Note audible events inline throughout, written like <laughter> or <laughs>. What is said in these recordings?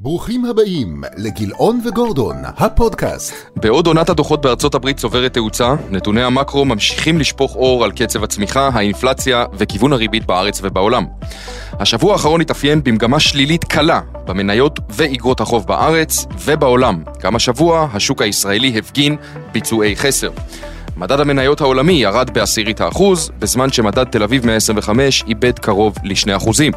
ברוכים הבאים לגילאון וגורדון, הפודקאסט. בעוד עונת הדוחות בארצות הברית צוברת תאוצה, נתוני המקרו ממשיכים לשפוך אור על קצב הצמיחה, האינפלציה וכיוון הריבית בארץ ובעולם. השבוע האחרון התאפיין במגמה שלילית קלה במניות ואיגרות החוב בארץ ובעולם. גם השבוע השוק הישראלי הפגין ביצועי חסר. מדד המניות העולמי ירד בעשירית האחוז, בזמן שמדד תל אביב 125 איבד קרוב לשני אחוזים.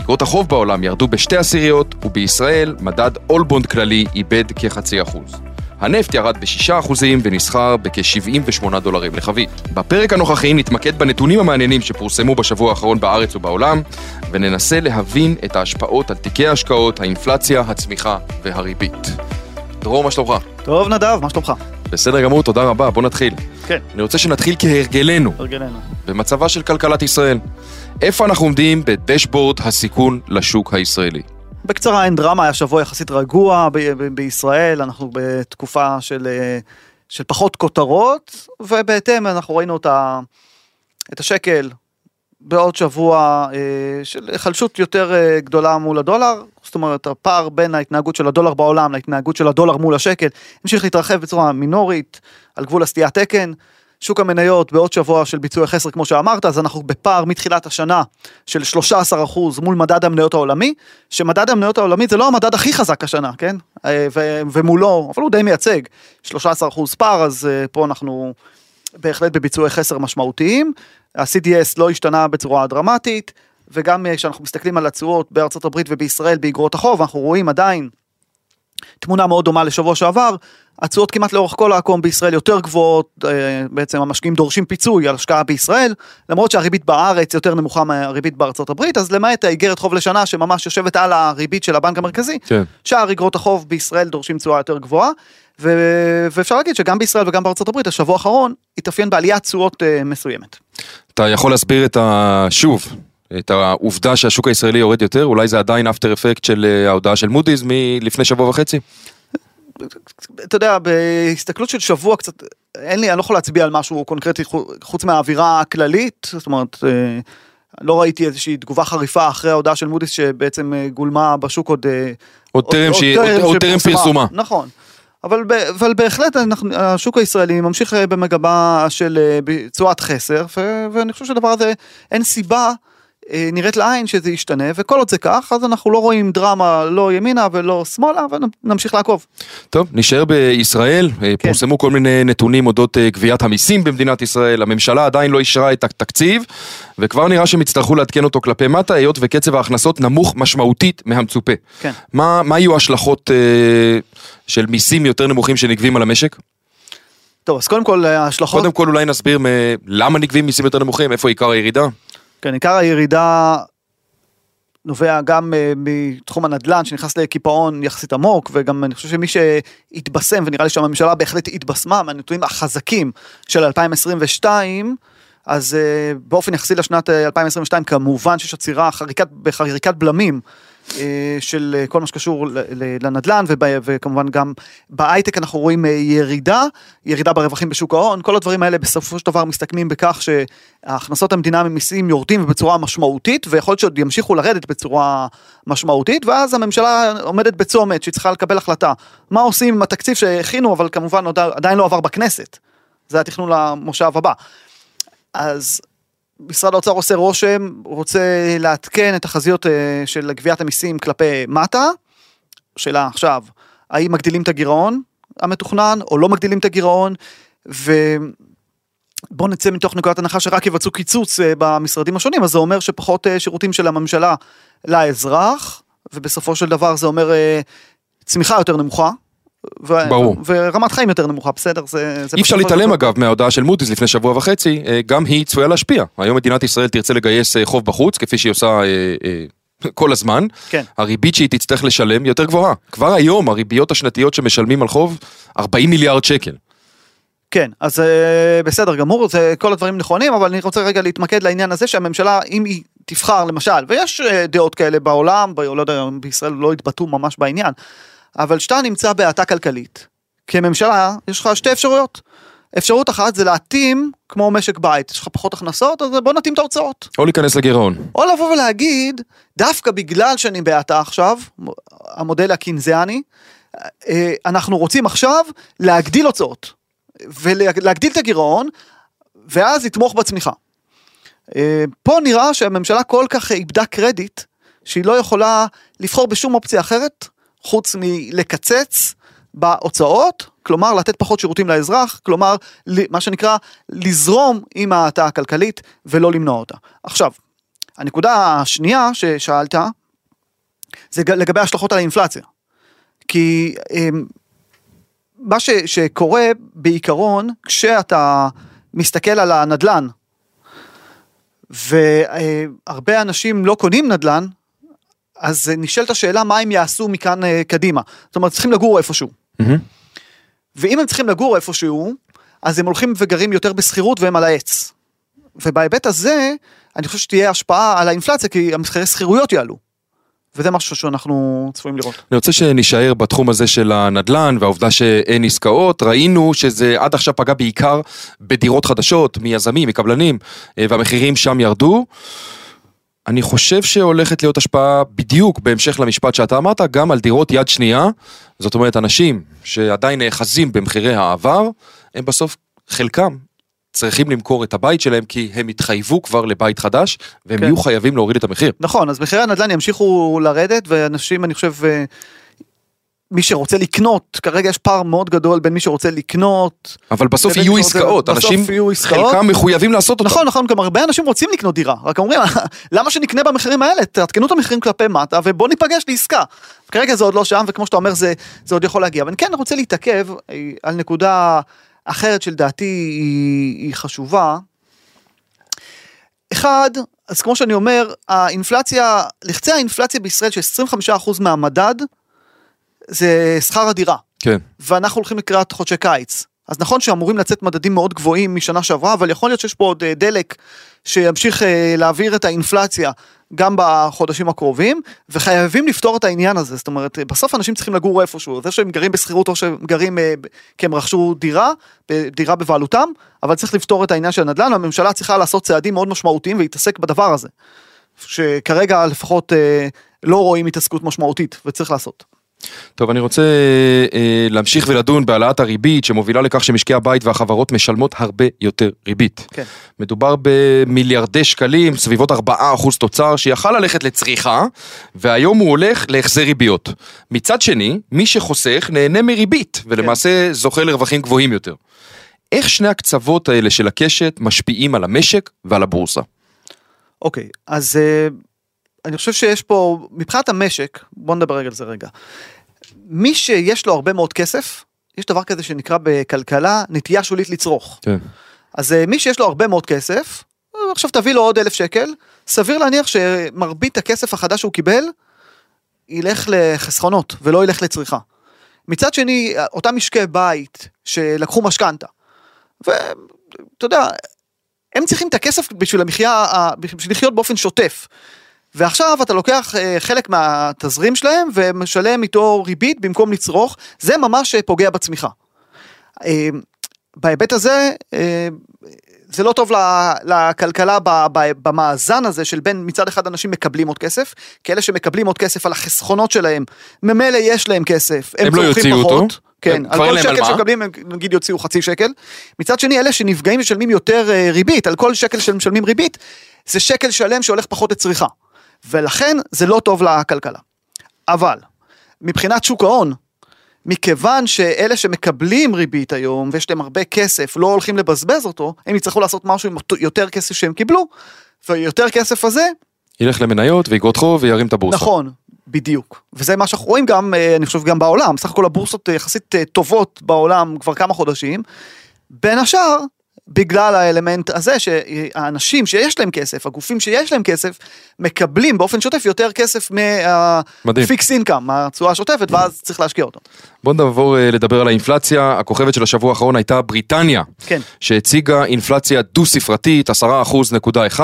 אגרות החוב בעולם ירדו בשתי עשיריות, ובישראל מדד אולבונד כללי איבד כחצי אחוז. הנפט ירד ב-6% ונסחר בכ-78 דולרים לחבית. בפרק הנוכחי נתמקד בנתונים המעניינים שפורסמו בשבוע האחרון בארץ ובעולם, וננסה להבין את ההשפעות על תיקי ההשקעות, האינפלציה, הצמיחה והריבית. דרור, מה שלומך? טוב נדב, מה שלומך? בסדר גמור, תודה רבה, בוא נתחיל. כן, אני רוצה שנתחיל כהרגלנו, הרגלנו. במצבה של כלכלת ישראל. איפה אנחנו עומדים בדשבורד הסיכון לשוק הישראלי? בקצרה, אין דרמה, היה שבוע יחסית רגוע ב- ב- בישראל, אנחנו בתקופה של, אה, של פחות כותרות, ובהתאם אנחנו ראינו את, ה, את השקל בעוד שבוע אה, של היחלשות יותר אה, גדולה מול הדולר, זאת אומרת הפער בין ההתנהגות של הדולר בעולם להתנהגות של הדולר מול השקל המשיך להתרחב בצורה מינורית על גבול הסטיית תקן. שוק המניות בעוד שבוע של ביצועי חסר כמו שאמרת אז אנחנו בפער מתחילת השנה של 13% מול מדד המניות העולמי שמדד המניות העולמי זה לא המדד הכי חזק השנה כן אה, ו- ומולו אבל הוא די מייצג 13% פער אז אה, פה אנחנו בהחלט בביצועי חסר משמעותיים. ה-CDS לא השתנה בצורה דרמטית וגם אה, כשאנחנו מסתכלים על התשואות בארצות הברית ובישראל באגרות החוב אנחנו רואים עדיין תמונה מאוד דומה לשבוע שעבר, התשואות כמעט לאורך כל העקום בישראל יותר גבוהות, אה, בעצם המשקיעים דורשים פיצוי על השקעה בישראל, למרות שהריבית בארץ יותר נמוכה מהריבית בארצות הברית, אז למעט האיגרת חוב לשנה שממש יושבת על הריבית של הבנק המרכזי, כן. שאר איגרות החוב בישראל דורשים תשואה יותר גבוהה, ו... ואפשר להגיד שגם בישראל וגם בארצות הברית השבוע האחרון התאפיין בעליית תשואות אה, מסוימת. אתה יכול להסביר את ה... שוב, את העובדה שהשוק הישראלי יורד יותר? אולי זה עדיין אפטר אפקט של אה, ההודעה של מודי'ס מלפני שבוע וחצי? אתה יודע, בהסתכלות של שבוע קצת, אין לי, אני לא יכול להצביע על משהו קונקרטי חו- חוץ מהאווירה הכללית, זאת אומרת, אה, לא ראיתי איזושהי תגובה חריפה אחרי ההודעה של מודי'ס שבעצם אה, גולמה בשוק עוד... עוד טרם שהיא- עוד- טרם פרסומה. נכון. אבל, אבל בהחלט אנחנו, השוק הישראלי ממשיך במגמה של תשואת חסר, ו- ואני חושב שהדבר הזה, אין סיבה נראית לעין שזה ישתנה, וכל עוד זה כך, אז אנחנו לא רואים דרמה לא ימינה ולא שמאלה, ונמשיך לעקוב. טוב, נשאר בישראל, אה, כן. פורסמו כל מיני נתונים אודות אה, גביית המיסים במדינת ישראל, הממשלה עדיין לא אישרה את התקציב, וכבר נראה שהם יצטרכו לעדכן אותו כלפי מטה, היות וקצב ההכנסות נמוך משמעותית מהמצופה. כן. מה, מה יהיו ההשלכות אה, של מיסים יותר נמוכים שנגבים על המשק? טוב, אז קודם כל ההשלכות, קודם כל אולי נסביר מ- למה נגבים מיסים יותר נמוכים, איפה עיקר הירידה? כן, עיקר הירידה נובע גם אה, מתחום הנדל"ן שנכנס לקיפאון יחסית עמוק וגם אני חושב שמי שהתבשם ונראה לי שהממשלה בהחלט התבשמה מהנתונים החזקים של 2022 אז אה, באופן יחסי לשנת אה, 2022 כמובן שיש עצירה חריקת, בחריקת בלמים אה, של אה, כל מה שקשור לנדל"ן וב- וכמובן גם בהייטק אנחנו רואים אה, ירידה, ירידה ברווחים בשוק ההון, כל הדברים האלה בסופו של דבר מסתכמים בכך שהכנסות המדינה ממיסים יורדים בצורה משמעותית ויכול להיות שעוד ימשיכו לרדת בצורה משמעותית ואז הממשלה עומדת בצומת שהיא צריכה לקבל החלטה. מה עושים עם התקציב שהכינו אבל כמובן עדיין לא עבר בכנסת, זה התכנון למושב הבא. אז משרד האוצר עושה רושם, רוצה לעדכן את תחזיות אה, של גביית המיסים כלפי מטה. שאלה עכשיו, האם מגדילים את הגירעון המתוכנן או לא מגדילים את הגירעון? ובואו נצא מתוך נקודת הנחה שרק יבצעו קיצוץ אה, במשרדים השונים, אז זה אומר שפחות אה, שירותים של הממשלה לאזרח, ובסופו של דבר זה אומר צמיחה יותר נמוכה. ו- ברור. ורמת חיים יותר נמוכה, בסדר? זה, זה אי אפשר להתעלם אגב מההודעה של מודי'ס לפני שבוע וחצי, אה, גם היא צפויה להשפיע. היום מדינת ישראל תרצה לגייס אה, חוב בחוץ, כפי שהיא עושה אה, כל הזמן. כן. הריבית שהיא תצטרך לשלם היא יותר גבוהה. כבר היום הריביות השנתיות שמשלמים על חוב, 40 מיליארד שקל. כן, אז בסדר גמור, זה כל הדברים נכונים, אבל אני רוצה רגע להתמקד לעניין הזה שהממשלה, אם היא תבחר למשל, ויש דעות כאלה בעולם, ב- לא יודע, בישראל לא התבטאו ממש בעניין, אבל כשאתה נמצא בהאטה כלכלית, כממשלה יש לך שתי אפשרויות. אפשרות אחת זה להתאים כמו משק בית, יש לך פחות הכנסות, אז בוא נתאים את ההוצאות. או להיכנס לגירעון. או לבוא ולהגיד, דווקא בגלל שאני בהאטה עכשיו, המודל הקינזיאני, אה, אנחנו רוצים עכשיו להגדיל הוצאות, ולהגדיל את הגירעון, ואז לתמוך בצמיחה. אה, פה נראה שהממשלה כל כך איבדה קרדיט, שהיא לא יכולה לבחור בשום אופציה אחרת, חוץ מלקצץ בהוצאות, כלומר לתת פחות שירותים לאזרח, כלומר מה שנקרא לזרום עם ההאטה הכלכלית ולא למנוע אותה. עכשיו, הנקודה השנייה ששאלת, זה לגבי השלכות על האינפלציה. כי אמ, מה ש, שקורה בעיקרון, כשאתה מסתכל על הנדלן, והרבה אנשים לא קונים נדל"ן, אז נשאלת השאלה מה הם יעשו מכאן אה, קדימה. זאת אומרת, צריכים לגור איפשהו. Mm-hmm. ואם הם צריכים לגור איפשהו, אז הם הולכים וגרים יותר בשכירות והם על העץ. ובהיבט הזה, אני חושב שתהיה השפעה על האינפלציה, כי המחירי שכירויות יעלו. וזה משהו שאנחנו צפויים לראות. אני רוצה שנישאר בתחום הזה של הנדל"ן והעובדה שאין עסקאות. ראינו שזה עד עכשיו פגע בעיקר בדירות חדשות, מיזמים, מקבלנים, אה, והמחירים שם ירדו. אני חושב שהולכת להיות השפעה בדיוק בהמשך למשפט שאתה אמרת, גם על דירות יד שנייה. זאת אומרת, אנשים שעדיין נאחזים במחירי העבר, הם בסוף, חלקם, צריכים למכור את הבית שלהם כי הם התחייבו כבר לבית חדש והם כן. יהיו חייבים להוריד את המחיר. נכון, אז מחירי הנדל"ן ימשיכו לרדת ואנשים, אני חושב, אה, מי שרוצה לקנות, כרגע יש פער מאוד גדול בין מי שרוצה לקנות. אבל בסוף יהיו עסקאות, אנשים, יהיו עסקאות. חלקם מחויבים לעשות אותם. נכון, נכון, גם הרבה אנשים רוצים לקנות דירה, רק אומרים, <laughs> למה שנקנה במחירים האלה? תעדכנו את המחירים כלפי מטה ובוא ניפגש לעסקה. כרגע זה עוד לא שם, וכמו שאתה אומר, זה, זה עוד יכול להגיע. אבל אני כן רוצה להתעכב אה, על נקודה אחרת שלדעתי היא, היא חשובה. אחד, אז כמו שאני אומר, האינפלציה, לחצי האינפלציה בישראל של 25% מהמדד, זה שכר הדירה. כן. ואנחנו הולכים לקראת חודשי קיץ. אז נכון שאמורים לצאת מדדים מאוד גבוהים משנה שעברה, אבל יכול להיות שיש פה עוד אה, דלק שימשיך אה, להעביר את האינפלציה גם בחודשים הקרובים, וחייבים לפתור את העניין הזה. זאת אומרת, בסוף אנשים צריכים לגור איפשהו. זה שהם גרים בשכירות או שהם גרים אה, כי הם רכשו דירה, דירה בבעלותם, אבל צריך לפתור את העניין של הנדל"ן, הממשלה צריכה לעשות צעדים מאוד משמעותיים ולהתעסק בדבר הזה. שכרגע לפחות לא רואים התעסקות משמעותית וצריך לעשות. טוב, אני רוצה אה, להמשיך ולדון בהעלאת הריבית שמובילה לכך שמשקי הבית והחברות משלמות הרבה יותר ריבית. כן. מדובר במיליארדי שקלים, סביבות 4% תוצר, שיכל ללכת לצריכה, והיום הוא הולך להחזר ריביות. מצד שני, מי שחוסך נהנה מריבית, ולמעשה כן. זוכה לרווחים גבוהים יותר. איך שני הקצוות האלה של הקשת משפיעים על המשק ועל הבורסה? אוקיי, אז... אה, אני חושב שיש פה, מבחינת המשק, בוא נדבר רגע על זה רגע. מי שיש לו הרבה מאוד כסף, יש דבר כזה שנקרא בכלכלה נטייה שולית לצרוך. כן. אז אה, מי שיש לו הרבה מאוד כסף, עכשיו תביא לו עוד אלף שקל, סביר להניח שמרבית הכסף החדש שהוא קיבל, ילך לחסכונות ולא ילך לצריכה. מצד שני, אותם משקי בית שלקחו משכנתה, ואתה יודע, הם צריכים את הכסף בשביל המחיה, בשביל לחיות באופן שוטף. ועכשיו אתה לוקח אה, חלק מהתזרים שלהם ומשלם איתו ריבית במקום לצרוך, זה ממש אה, פוגע בצמיחה. אה, בהיבט הזה, זה לא טוב לכלכלה במאזן הזה של בין מצד אחד אנשים מקבלים עוד כסף, כי אלה שמקבלים עוד כסף על החסכונות שלהם, ממילא יש להם כסף, הם, הם לא יוציאו פחות. אותו. כן, על כל שקל שמקבלים הם נגיד יוציאו חצי שקל. מצד שני אלה שנפגעים משלמים יותר ריבית, על כל שקל שמשלמים ריבית, זה שקל שלם שהולך פחות לצריכה. ולכן זה לא טוב לכלכלה. אבל, מבחינת שוק ההון, מכיוון שאלה שמקבלים ריבית היום ויש להם הרבה כסף לא הולכים לבזבז אותו, הם יצטרכו לעשות משהו עם יותר כסף שהם קיבלו, ויותר כסף הזה... ילך למניות ואגרות חוב וירים את הבורסה. נכון, בדיוק. וזה מה שאנחנו רואים גם, אה, אני חושב גם בעולם, סך הכל הבורסות יחסית אה, טובות בעולם כבר כמה חודשים. בין השאר, בגלל האלמנט הזה שהאנשים שיש להם כסף, הגופים שיש להם כסף, מקבלים באופן שוטף יותר כסף מהפיקס אינקאם, מהתשואה השוטפת, ואז צריך להשקיע אותו. בוא נעבור אה, לדבר על האינפלציה, הכוכבת של השבוע האחרון הייתה בריטניה, כן. שהציגה אינפלציה דו-ספרתית, 10.1.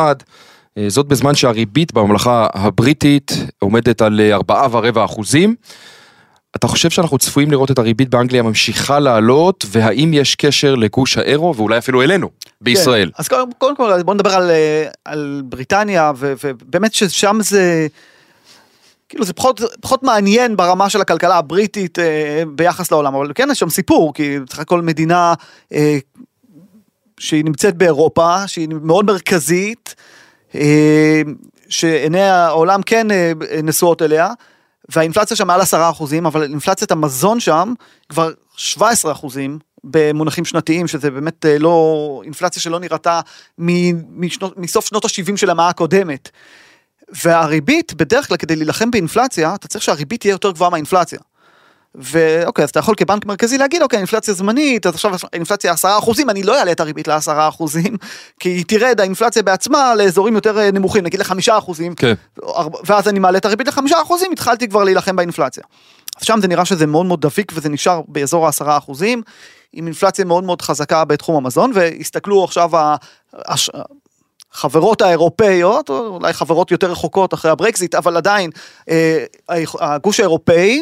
אה, זאת בזמן שהריבית בממלכה הבריטית עומדת על 4.4 אחוזים. אתה חושב שאנחנו צפויים לראות את הריבית באנגליה ממשיכה לעלות, והאם יש קשר לגוש האירו, ואולי אפילו אלינו, בישראל? כן. אז קודם, קודם כל בוא נדבר על, אה, על בריטניה, ו, ובאמת ששם זה... כאילו זה פחות, פחות מעניין ברמה של הכלכלה הבריטית אה, ביחס לעולם, אבל כן יש שם סיפור, כי בסך הכל מדינה אה, שהיא נמצאת באירופה, שהיא מאוד מרכזית, אה, שעיני העולם כן אה, נשואות אליה, והאינפלציה שם מעל עשרה אחוזים, אבל אינפלציית המזון שם כבר 17 אחוזים במונחים שנתיים, שזה באמת אה, לא, אינפלציה שלא נראתה מסוף שנות ה-70 של המאה הקודמת. והריבית, בדרך כלל כדי להילחם באינפלציה, אתה צריך שהריבית תהיה יותר גבוהה מהאינפלציה. ואוקיי, אז אתה יכול כבנק מרכזי להגיד, אוקיי, אינפלציה זמנית, אז עכשיו אינפלציה עשרה אחוזים, אני לא אעלה את הריבית לעשרה אחוזים, <laughs> כי היא תרד האינפלציה בעצמה לאזורים יותר אה, נמוכים, נגיד לחמישה אחוזים, כן. ואז אני מעלה את הריבית לחמישה אחוזים, התחלתי כבר להילחם באינפלציה. אז שם זה נראה שזה מאוד מאוד דביק וזה נשאר באזור העשרה אחוזים, עם אינפלציה מאוד מאוד חזקה בתחום המזון, והסתכלו עכשיו החברות האירופאיות, או אולי חברות יותר רחוקות אחרי הברקזיט, אבל עדיין אה, הגוש האירופאי,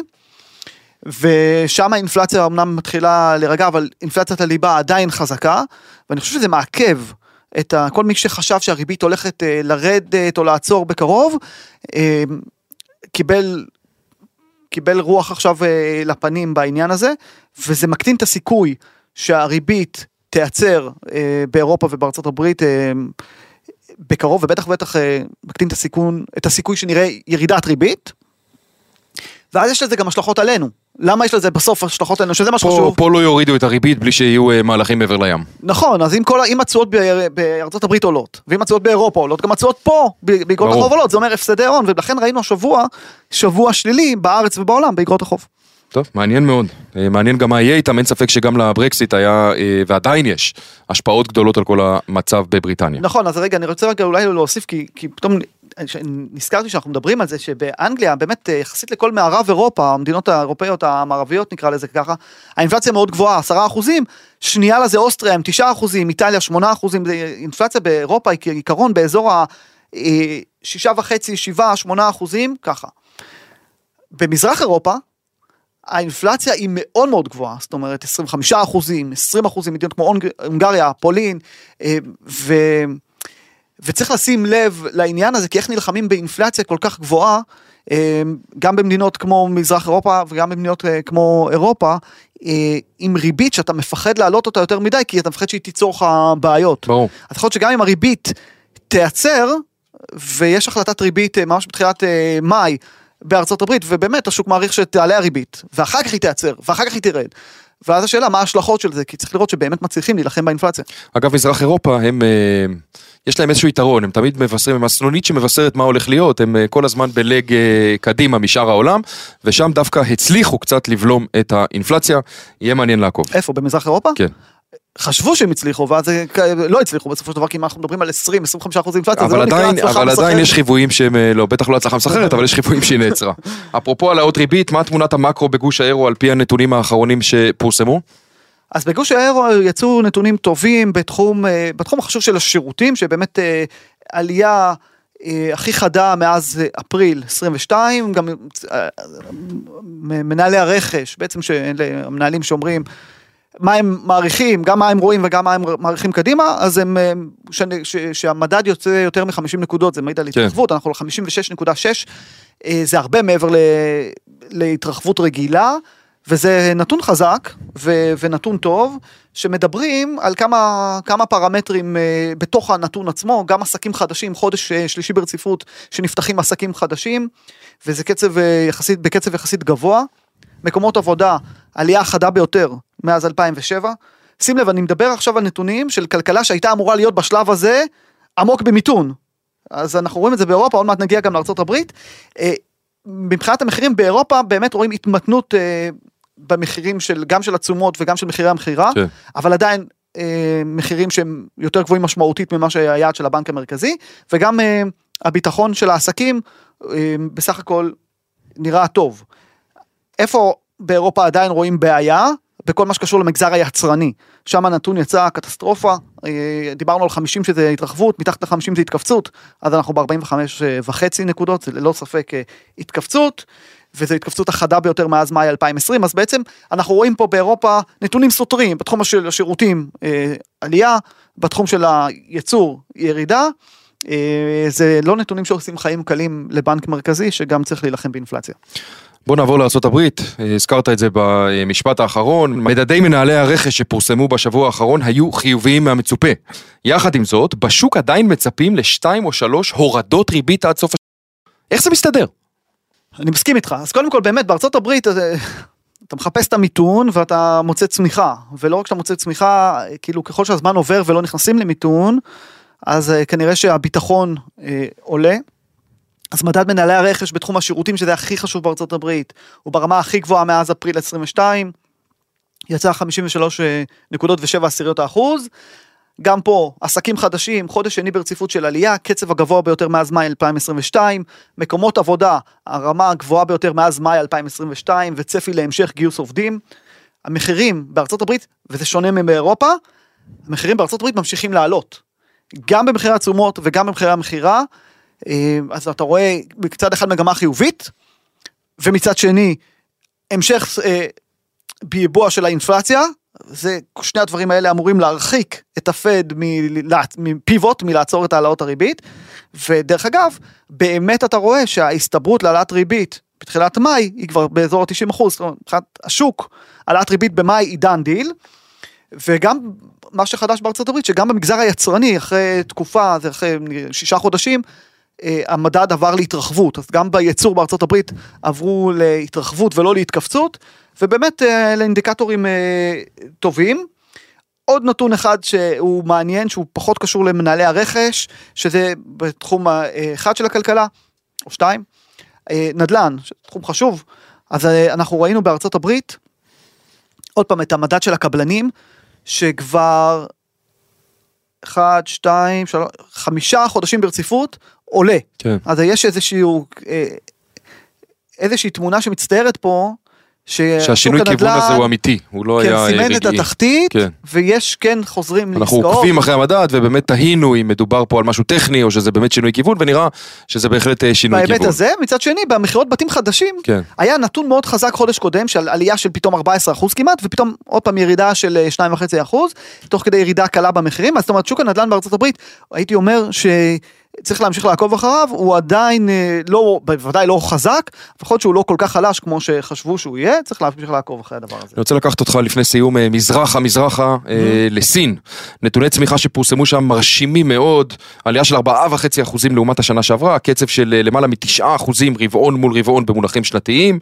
ושם האינפלציה אמנם מתחילה להירגע, אבל אינפלציית הליבה עדיין חזקה, ואני חושב שזה מעכב את ה, כל מי שחשב שהריבית הולכת אה, לרדת או לעצור בקרוב, אה, קיבל, קיבל רוח עכשיו אה, לפנים בעניין הזה, וזה מקטין את הסיכוי שהריבית תיעצר באירופה ובארצות הברית בקרוב, ובטח ובטח מקטין את הסיכון, את הסיכוי שנראה ירידת ריבית. ואז יש לזה גם השלכות עלינו. למה יש לזה בסוף השלכות עלינו, שזה מה שחשוב. פה לא יורידו את הריבית בלי שיהיו אה, מהלכים מעבר לים. נכון, אז אם, כל, אם התשואות בארצות הברית עולות, ואם התשואות באירופה עולות, גם התשואות פה באגרות החוב עולות, זה אומר הפסדי הון, ולכן ראינו השבוע, שבוע שלילי בארץ ובעולם באגרות החוב. טוב, מעניין מאוד. אה, מעניין גם מה יהיה איתם, אין ספק שגם לברקסיט היה, אה, ועדיין יש, השפעות גדולות על כל המצב בבריטניה. נכון, אז רגע, אני רוצה רגע אולי להוסיף, כי, כי פתאום נזכרתי שאנחנו מדברים על זה שבאנגליה באמת אה, יחסית לכל מערב אירופה המדינות האירופאיות המערביות נקרא לזה ככה האינפלציה מאוד גבוהה 10 אחוזים שנייה לזה אוסטריה עם 9 אחוזים איטליה 8 אחוזים אינפלציה באירופה היא כעיקרון באזור ה... אה, שישה וחצי, שבעה, שמונה אחוזים, ככה. במזרח אירופה, האינפלציה היא מאוד מאוד גבוהה, זאת אומרת 25 אחוזים, 20 אחוזים, מדינות כמו הונגריה, פולין, אה, ו... וצריך לשים לב לעניין הזה, כי איך נלחמים באינפלציה כל כך גבוהה, אה, גם במדינות כמו מזרח אירופה וגם במדינות אה, כמו אירופה, אה, עם ריבית שאתה מפחד להעלות אותה יותר מדי, כי אתה מפחד שהיא תיצור לך בעיות. ברור. אז יכול להיות שגם אם הריבית תיעצר, ויש החלטת ריבית ממש בתחילת מאי, בארצות הברית, ובאמת השוק מעריך שתעלה הריבית, ואחר כך היא תיעצר, ואחר כך היא תרד. ואז השאלה מה ההשלכות של זה, כי צריך לראות שבאמת מצליחים להילחם באינפלציה. אגב, מזרח אירופה הם... יש להם איזשהו יתרון, הם תמיד מבשרים, הם הסנונית שמבשרת מה הולך להיות, הם אה, כל הזמן בלג אה, קדימה משאר העולם, ושם דווקא הצליחו קצת לבלום את האינפלציה, יהיה מעניין לעקוב. איפה, במזרח אירופה? כן. חשבו שהם הצליחו ואז לא הצליחו בסופו של דבר כי אנחנו מדברים על 20-25 אחוז אינפלציה אבל לא עדיין אבל עדיין יש חיוויים שהם אה, לא בטח לא הצלחה מסחררת אבל יש חיוויים שהיא נעצרה. <laughs> אפרופו העלאות ריבית מה תמונת המקרו בגוש האירו על פי הנתונים האחרונים שפורסמו? אז בגוש האירו יצאו נתונים טובים בתחום, אה, בתחום החשוב של השירותים, שבאמת אה, עלייה הכי חדה מאז אפריל 22, גם מנהלי הרכש, בעצם המנהלים שאומרים מה הם מעריכים, גם מה הם רואים וגם מה הם מעריכים קדימה, אז הם, ש, ש, שהמדד יוצא יותר מ-50 נקודות, זה מעיד על כן. התרחבות, אנחנו על 56.6, זה הרבה מעבר ל, להתרחבות רגילה. וזה נתון חזק ו- ונתון טוב, שמדברים על כמה, כמה פרמטרים uh, בתוך הנתון עצמו, גם עסקים חדשים, חודש שלישי ברציפות שנפתחים עסקים חדשים, וזה קצב יחסית, בקצב יחסית גבוה. מקומות עבודה, עלייה החדה ביותר מאז 2007. שים לב, אני מדבר עכשיו על נתונים של כלכלה שהייתה אמורה להיות בשלב הזה עמוק במיתון. אז אנחנו רואים את זה באירופה, עוד מעט נגיע גם לארה"ב. מבחינת המחירים באירופה באמת רואים התמתנות במחירים של גם של התשומות וגם של מחירי המכירה, כן. אבל עדיין אה, מחירים שהם יותר גבוהים משמעותית ממה שהיעד של הבנק המרכזי, וגם אה, הביטחון של העסקים אה, בסך הכל נראה טוב. איפה באירופה עדיין רואים בעיה? בכל מה שקשור למגזר היצרני, שם הנתון יצא קטסטרופה, אה, דיברנו על 50 שזה התרחבות, מתחת ל-50 זה התכווצות, אז אנחנו ב-45 וחצי נקודות, זה ללא ספק אה, התכווצות. וזו התכווצות החדה ביותר מאז מאי 2020, אז בעצם אנחנו רואים פה באירופה נתונים סותרים, בתחום של השירותים אה, עלייה, בתחום של הייצור ירידה, זה לא נתונים שעושים חיים קלים לבנק מרכזי שגם צריך להילחם באינפלציה. בוא נעבור לארה"ב, הזכרת את זה במשפט האחרון, מדדי מנהלי הרכש שפורסמו בשבוע האחרון היו חיוביים מהמצופה. יחד עם זאת, בשוק עדיין מצפים לשתיים או שלוש הורדות ריבית עד סוף השנה. איך זה מסתדר? אני מסכים איתך, אז קודם כל באמת בארצות הברית אה, אתה מחפש את המיתון ואתה מוצא צמיחה, ולא רק שאתה מוצא צמיחה, כאילו ככל שהזמן עובר ולא נכנסים למיתון, אז אה, כנראה שהביטחון אה, עולה. אז מדד מנהלי הרכש בתחום השירותים שזה הכי חשוב בארצות הברית, הוא ברמה הכי גבוהה מאז אפריל 22, יצא 53 אה, נקודות ושבע עשיריות האחוז. גם פה עסקים חדשים, חודש שני ברציפות של עלייה, קצב הגבוה ביותר מאז מאי 2022, מקומות עבודה, הרמה הגבוהה ביותר מאז מאי 2022 וצפי להמשך גיוס עובדים. המחירים בארצות הברית, וזה שונה מבאירופה, המחירים בארצות הברית ממשיכים לעלות. גם במחירי התשומות וגם במחירי המכירה, אז אתה רואה מצד אחד מגמה חיובית, ומצד שני המשך אה, ביבוע של האינפלציה, זה, שני הדברים האלה אמורים להרחיק את הפד מפיבוט, מלעצור את העלאות הריבית, ודרך אגב, באמת אתה רואה שההסתברות להעלאת ריבית בתחילת מאי היא כבר באזור ה-90 אחוז, מבחינת השוק, העלאת ריבית במאי היא דן דיל, וגם מה שחדש בארצות הברית, שגם במגזר היצרני, אחרי תקופה, אחרי שישה חודשים, המדד עבר להתרחבות, אז גם בייצור בארצות הברית עברו להתרחבות ולא להתכווצות, ובאמת אה, אלה אינדיקטורים אה, טובים. עוד נתון אחד שהוא מעניין, שהוא פחות קשור למנהלי הרכש, שזה בתחום אחד של הכלכלה, או שתיים, נדל"ן, תחום חשוב, אז אנחנו ראינו בארצות הברית, עוד פעם, את המדד של הקבלנים, שכבר אחד, שתיים, שלוש, חמישה חודשים ברציפות עולה. כן. אז יש איזשהו, אה, איזושהי תמונה שמצטיירת פה, שהשינוי כיוון הזה הוא אמיתי, הוא לא כן, היה רגעי. כן, סימן את התחתית, כן. ויש כן חוזרים לעסקאות. אנחנו עוקבים אחרי המדד ובאמת תהינו אם מדובר פה על משהו טכני או שזה באמת שינוי כיוון ונראה שזה בהחלט אה, שינוי בהיבט כיוון. הזה, מצד שני, במכירות בתים חדשים, כן. היה נתון מאוד חזק חודש קודם של עלייה של פתאום 14% כמעט, ופתאום עוד פעם ירידה של 2.5%, אה, תוך כדי ירידה קלה במחירים, אז זאת אומרת שוק הנדל"ן בארצות הברית, הייתי אומר ש... צריך להמשיך לעקוב אחריו, הוא עדיין אה, לא, בוודאי לא חזק, לפחות שהוא לא כל כך חלש כמו שחשבו שהוא יהיה, צריך להמשיך לעקוב אחרי הדבר הזה. אני רוצה לקחת אותך לפני סיום אה, מזרחה מזרחה mm-hmm. לסין. נתוני צמיחה שפורסמו שם מרשימים מאוד, עלייה של 4.5% לעומת השנה שעברה, קצב של למעלה מ-9% רבעון מול רבעון במונחים שנתיים.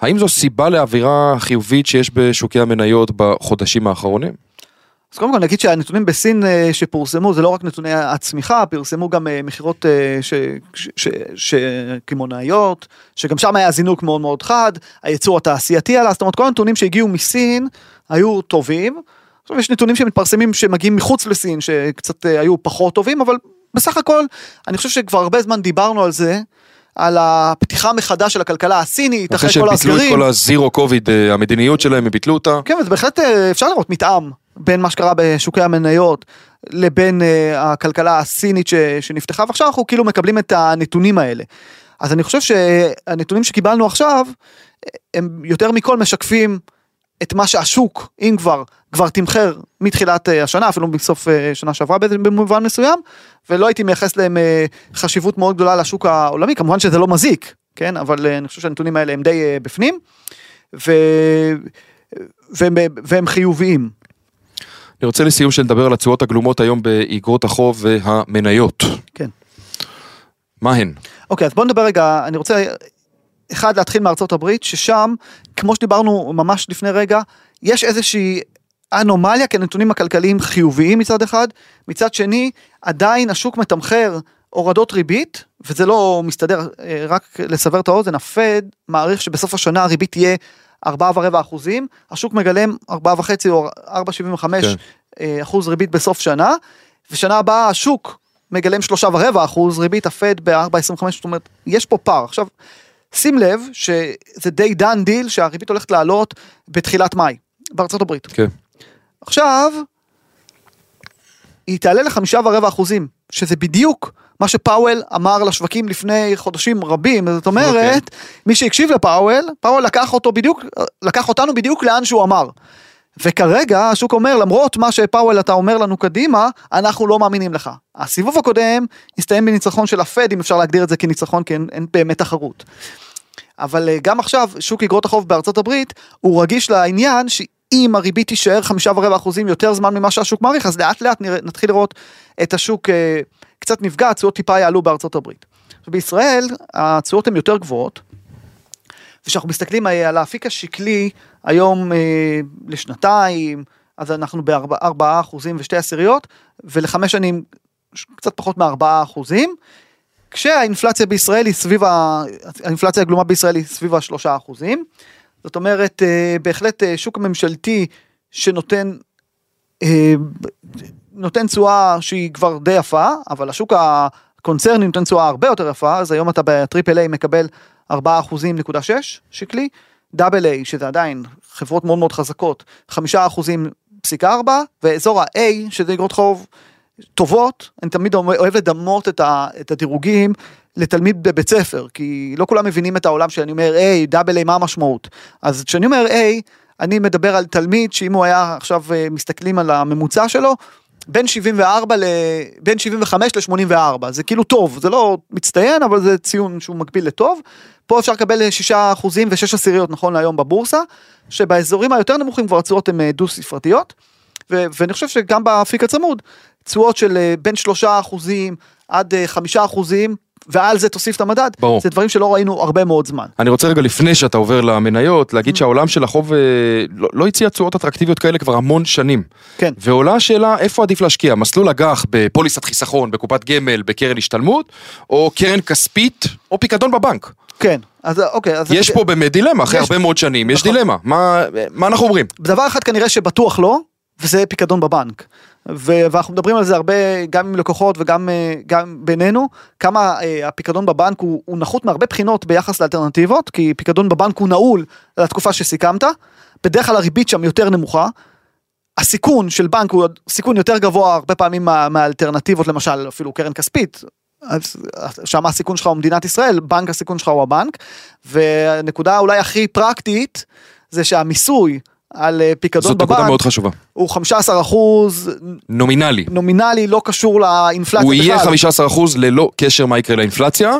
האם זו סיבה לאווירה חיובית שיש בשוקי המניות בחודשים האחרונים? אז קודם כל נגיד שהנתונים בסין אה, שפורסמו זה לא רק נתוני הצמיחה, פרסמו גם אה, מכירות אה, קמעונאיות, שגם שם היה זינוק מאוד מאוד חד, הייצור התעשייתי עלה, זאת אומרת כל הנתונים שהגיעו מסין היו טובים. עכשיו יש נתונים שמתפרסמים שמגיעים מחוץ לסין שקצת היו פחות טובים, אבל בסך הכל אני חושב שכבר הרבה זמן דיברנו על זה. על הפתיחה מחדש של הכלכלה הסינית, אחרי כל הסגרים. אחרי שהם ביטלו את כל הזירו קוביד, המדיניות שלהם, הם ביטלו אותה. כן, וזה בהחלט אפשר לראות מתאם בין מה שקרה בשוקי המניות לבין uh, הכלכלה הסינית שנפתחה ועכשיו אנחנו כאילו מקבלים את הנתונים האלה. אז אני חושב שהנתונים שקיבלנו עכשיו הם יותר מכל משקפים את מה שהשוק אם כבר כבר תמחר מתחילת uh, השנה אפילו בסוף uh, שנה שעברה במובן מסוים ולא הייתי מייחס להם חשיבות מאוד גדולה לשוק העולמי כמובן שזה לא מזיק כן אבל אני חושב שהנתונים האלה הם די בפנים. ו... והם, והם חיוביים. אני רוצה לסיום שנדבר על התשואות הגלומות היום באגרות החוב והמניות. כן. מה הן? אוקיי, אז בוא נדבר רגע, אני רוצה, אחד, להתחיל מארצות הברית, ששם, כמו שדיברנו ממש לפני רגע, יש איזושהי אנומליה, כי הנתונים הכלכליים חיוביים מצד אחד, מצד שני, עדיין השוק מתמחר הורדות ריבית, וזה לא מסתדר, אה, רק לסבר את האוזן, הפד מעריך שבסוף השנה הריבית תהיה ארבעה ורבע אחוזים, השוק מגלם ארבעה וחצי או ארבע שבעים וחמש כן. אה, אחוז ריבית בסוף שנה, ושנה הבאה השוק מגלם שלושה ורבע אחוז ריבית הפד בארבע עשרים וחמש, זאת אומרת, יש פה פער. עכשיו, שים לב שזה די done deal שהריבית הולכת לעלות בתחילת מאי, בארצות הברית. כן. עכשיו, היא תעלה לחמישה ורבע אחוזים שזה בדיוק מה שפאוול אמר לשווקים לפני חודשים רבים, זאת אומרת, אוקיי. מי שהקשיב לפאוול, פאוול לקח אותו בדיוק, לקח אותנו בדיוק לאן שהוא אמר. וכרגע השוק אומר למרות מה שפאוול אתה אומר לנו קדימה אנחנו לא מאמינים לך. הסיבוב הקודם הסתיים בניצחון של הפד אם אפשר להגדיר את זה כניצחון כי אין, אין באמת תחרות. אבל אה, גם עכשיו שוק אגרות החוב בארצות הברית הוא רגיש לעניין שאם הריבית תישאר חמישה ורבע אחוזים יותר זמן ממה שהשוק מעריך אז לאט לאט נראה, נתחיל לראות את השוק אה, קצת נפגע התשואות טיפה יעלו בארצות הברית. בישראל התשואות הן יותר גבוהות. וכשאנחנו מסתכלים אה, על האפיק השקלי היום אה, לשנתיים אז אנחנו בארבעה אחוזים ושתי עשיריות ולחמש שנים קצת פחות מארבעה אחוזים. כשהאינפלציה בישראל היא סביב, ה... האינפלציה הגלומה בישראל היא סביב השלושה אחוזים. זאת אומרת, אה, בהחלט אה, שוק ממשלתי שנותן אה, נותן תשואה שהיא כבר די יפה, אבל השוק הקונצרני נותן תשואה הרבה יותר יפה, אז היום אתה בטריפל איי מקבל 4 אחוזים נקודה 6 שקלי, דאבל איי שזה עדיין חברות מאוד מאוד חזקות, 5 אחוזים פסיק 4, ואזור ה-A שזה אגרות חוב טובות, אני תמיד אוהב לדמות את הדירוגים לתלמיד בבית ספר, כי לא כולם מבינים את העולם שאני אומר A, דאבל A, מה המשמעות? אז כשאני אומר A, אני מדבר על תלמיד שאם הוא היה עכשיו אה, מסתכלים על הממוצע שלו, בין 74 ל... בין 75 ל-84, זה כאילו טוב, זה לא מצטיין, אבל זה ציון שהוא מקביל לטוב. פה אפשר לקבל 6 אחוזים ו-6 עשיריות נכון להיום בבורסה, שבאזורים היותר נמוכים כבר התשואות הן אה, דו ספרתיות. ו- ואני חושב שגם באפיק הצמוד, תשואות של אה, בין 3 אחוזים עד 5 אחוזים, ועל זה תוסיף את המדד, ברור. זה דברים שלא ראינו הרבה מאוד זמן. אני רוצה רגע לפני שאתה עובר למניות, להגיד שהעולם של החוב אה, לא, לא הציע תשואות אטרקטיביות כאלה כבר המון שנים. כן. ועולה השאלה איפה עדיף להשקיע, מסלול אג"ח בפוליסת חיסכון, בקופת גמל, בקרן השתלמות, או קרן כספית, או פיקדון בבנק. כן, אז אוקיי. אז יש אני- פה באמת דילמה, אחרי הרבה מאוד שנים, יש נכון. דילמה, מה, מה אנחנו אומרים? דבר אחד כנראה שבטוח לא, וזה פיקדון בבנק. ו- ואנחנו מדברים על זה הרבה גם עם לקוחות וגם אה, גם בינינו, כמה אה, הפיקדון בבנק הוא, הוא נחות מהרבה בחינות ביחס לאלטרנטיבות, כי פיקדון בבנק הוא נעול לתקופה שסיכמת, בדרך כלל הריבית שם יותר נמוכה. הסיכון של בנק הוא סיכון יותר גבוה הרבה פעמים מה, מהאלטרנטיבות למשל אפילו קרן כספית. אז שם הסיכון שלך הוא מדינת ישראל, בנק הסיכון שלך הוא הבנק. והנקודה אולי הכי פרקטית זה שהמיסוי על אה, פיקדון זאת נקודה בבנק מאוד חשובה. הוא 15 אחוז נומינלי. נומינלי לא קשור לאינפלציה הוא יהיה בכלל. 15% ללא קשר מה יקרה לאינפלציה,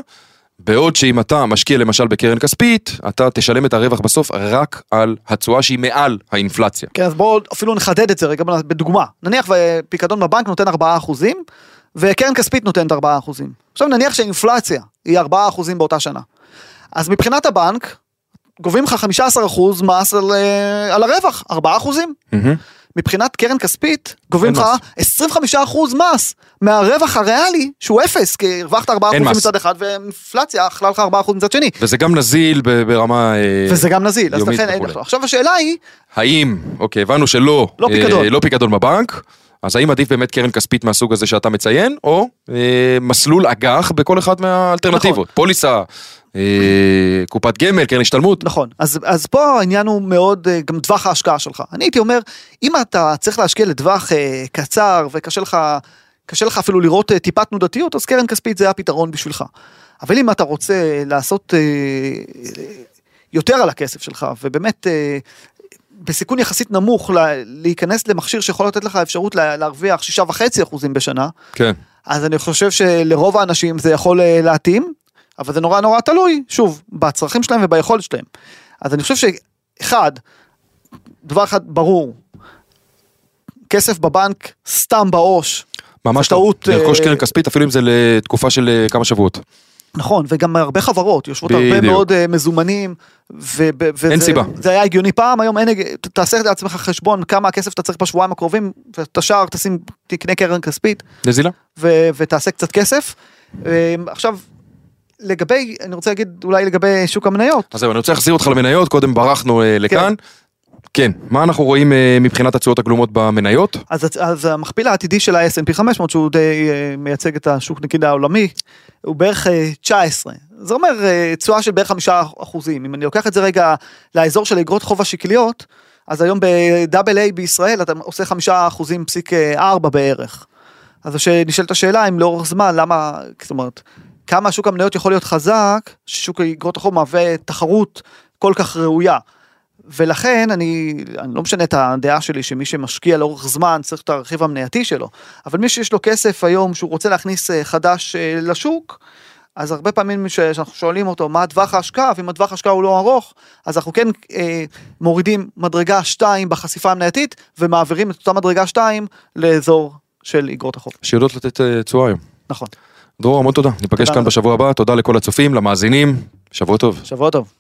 בעוד שאם אתה משקיע למשל בקרן כספית, אתה תשלם את הרווח בסוף רק על התשואה שהיא מעל האינפלציה. כן אז בואו אפילו נחדד את זה רגע בדוגמה נניח ופיקדון בבנק נותן 4 אחוזים וקרן כספית נותנת 4 אחוזים. עכשיו נניח שהאינפלציה היא 4 אחוזים באותה שנה. אז מבחינת הבנק גובים לך 15 אחוז מס על, אה, על הרווח 4 אחוזים. מהמם. מבחינת קרן כספית גובים לך מס. 25 אחוז מס מהרווח הריאלי שהוא אפס כי הרווחת 4 אין אחוזים מס. מצד אחד ואינפלציה אכלה לך 4 אחוז מצד שני. וזה גם נזיל ברמה... אה, וזה גם נזיל אז לכן אין וכולי. לך. עכשיו השאלה היא האם, אוקיי, הבנו שלא, לא פיקדון. אה, לא פיקדון בבנק, אז האם עדיף באמת קרן כספית מהסוג הזה שאתה מציין, או אה, מסלול אג"ח בכל אחת מהאלטרנטיבות, נכון. פוליסה, אה, קופת גמל, קרן השתלמות, נכון. אז אז פה העניין הוא מאוד אה, גם טווח ההשקעה שלך. אני הייתי אומר אם אתה צריך להשקיע לטווח אה, קצר וקשה לך קשה לך אפילו לראות אה, טיפה תנודתיות אז קרן כספית זה הפתרון בשבילך. אבל אם אתה רוצה לעשות אה, יותר על הכסף שלך ובאמת אה, בסיכון יחסית נמוך לה- להיכנס למכשיר שיכול לתת לך אפשרות לה- להרוויח שישה וחצי אחוזים בשנה כן, אז אני חושב שלרוב האנשים זה יכול אה, להתאים, אבל זה נורא נורא תלוי, שוב, בצרכים שלהם וביכולת שלהם. אז אני חושב שאחד, דבר אחד ברור, כסף בבנק סתם בעו"ש, ממש טעות, טעות, לרכוש אה, קרן כספית אפילו אם זה לתקופה של אה, כמה שבועות, נכון, וגם הרבה חברות יושבות הרבה בדיוק. מאוד אה, מזומנים, ו- ו- וזה, אין סיבה. זה היה הגיוני פעם, היום אין, תעשה לעצמך חשבון כמה כסף אתה צריך בשבועיים הקרובים, ואת השאר תשים, תקנה קרן כספית, נזילה? ו- ותעשה קצת כסף. עכשיו, לגבי, אני רוצה להגיד אולי לגבי שוק המניות. אז זהו, אני רוצה להחזיר אותך למניות, קודם ברחנו אה, לכאן. כן, מה אנחנו רואים אה, מבחינת התשואות הגלומות במניות? אז, אז המכפיל העתידי של ה-S&P 500 שהוא די אה, מייצג את השוק נגיד העולמי הוא בערך אה, 19 זה אומר אה, תשואה של בערך 5 אחוזים אם אני לוקח את זה רגע לאזור של אגרות חוב השקליות אז היום ב-AA בישראל אתה עושה 5 אחוזים פסיק 4 בערך. אז נשאלת השאלה אם לאורך זמן, למה, זאת אומרת, כמה שוק המניות יכול להיות חזק, ששוק אגרות החוב מהווה תחרות כל כך ראויה. ולכן אני, אני לא משנה את הדעה שלי שמי שמשקיע לאורך זמן צריך את הרכיב המנייתי שלו, אבל מי שיש לו כסף היום שהוא רוצה להכניס אה, חדש אה, לשוק, אז הרבה פעמים שאנחנו שואלים אותו מה טווח ההשקעה, ואם הטווח ההשקעה הוא לא ארוך, אז אנחנו כן אה, מורידים מדרגה 2 בחשיפה המנייתית, ומעבירים את אותה מדרגה 2 לאזור של אגרות החוב. שיודעות לתת אה, תשואה היום. נכון. דרור, המון תודה. ניפגש. כאן בשבוע הבא, תודה לכל הצופים, למאזינים, שבוע טוב. שבוע טוב.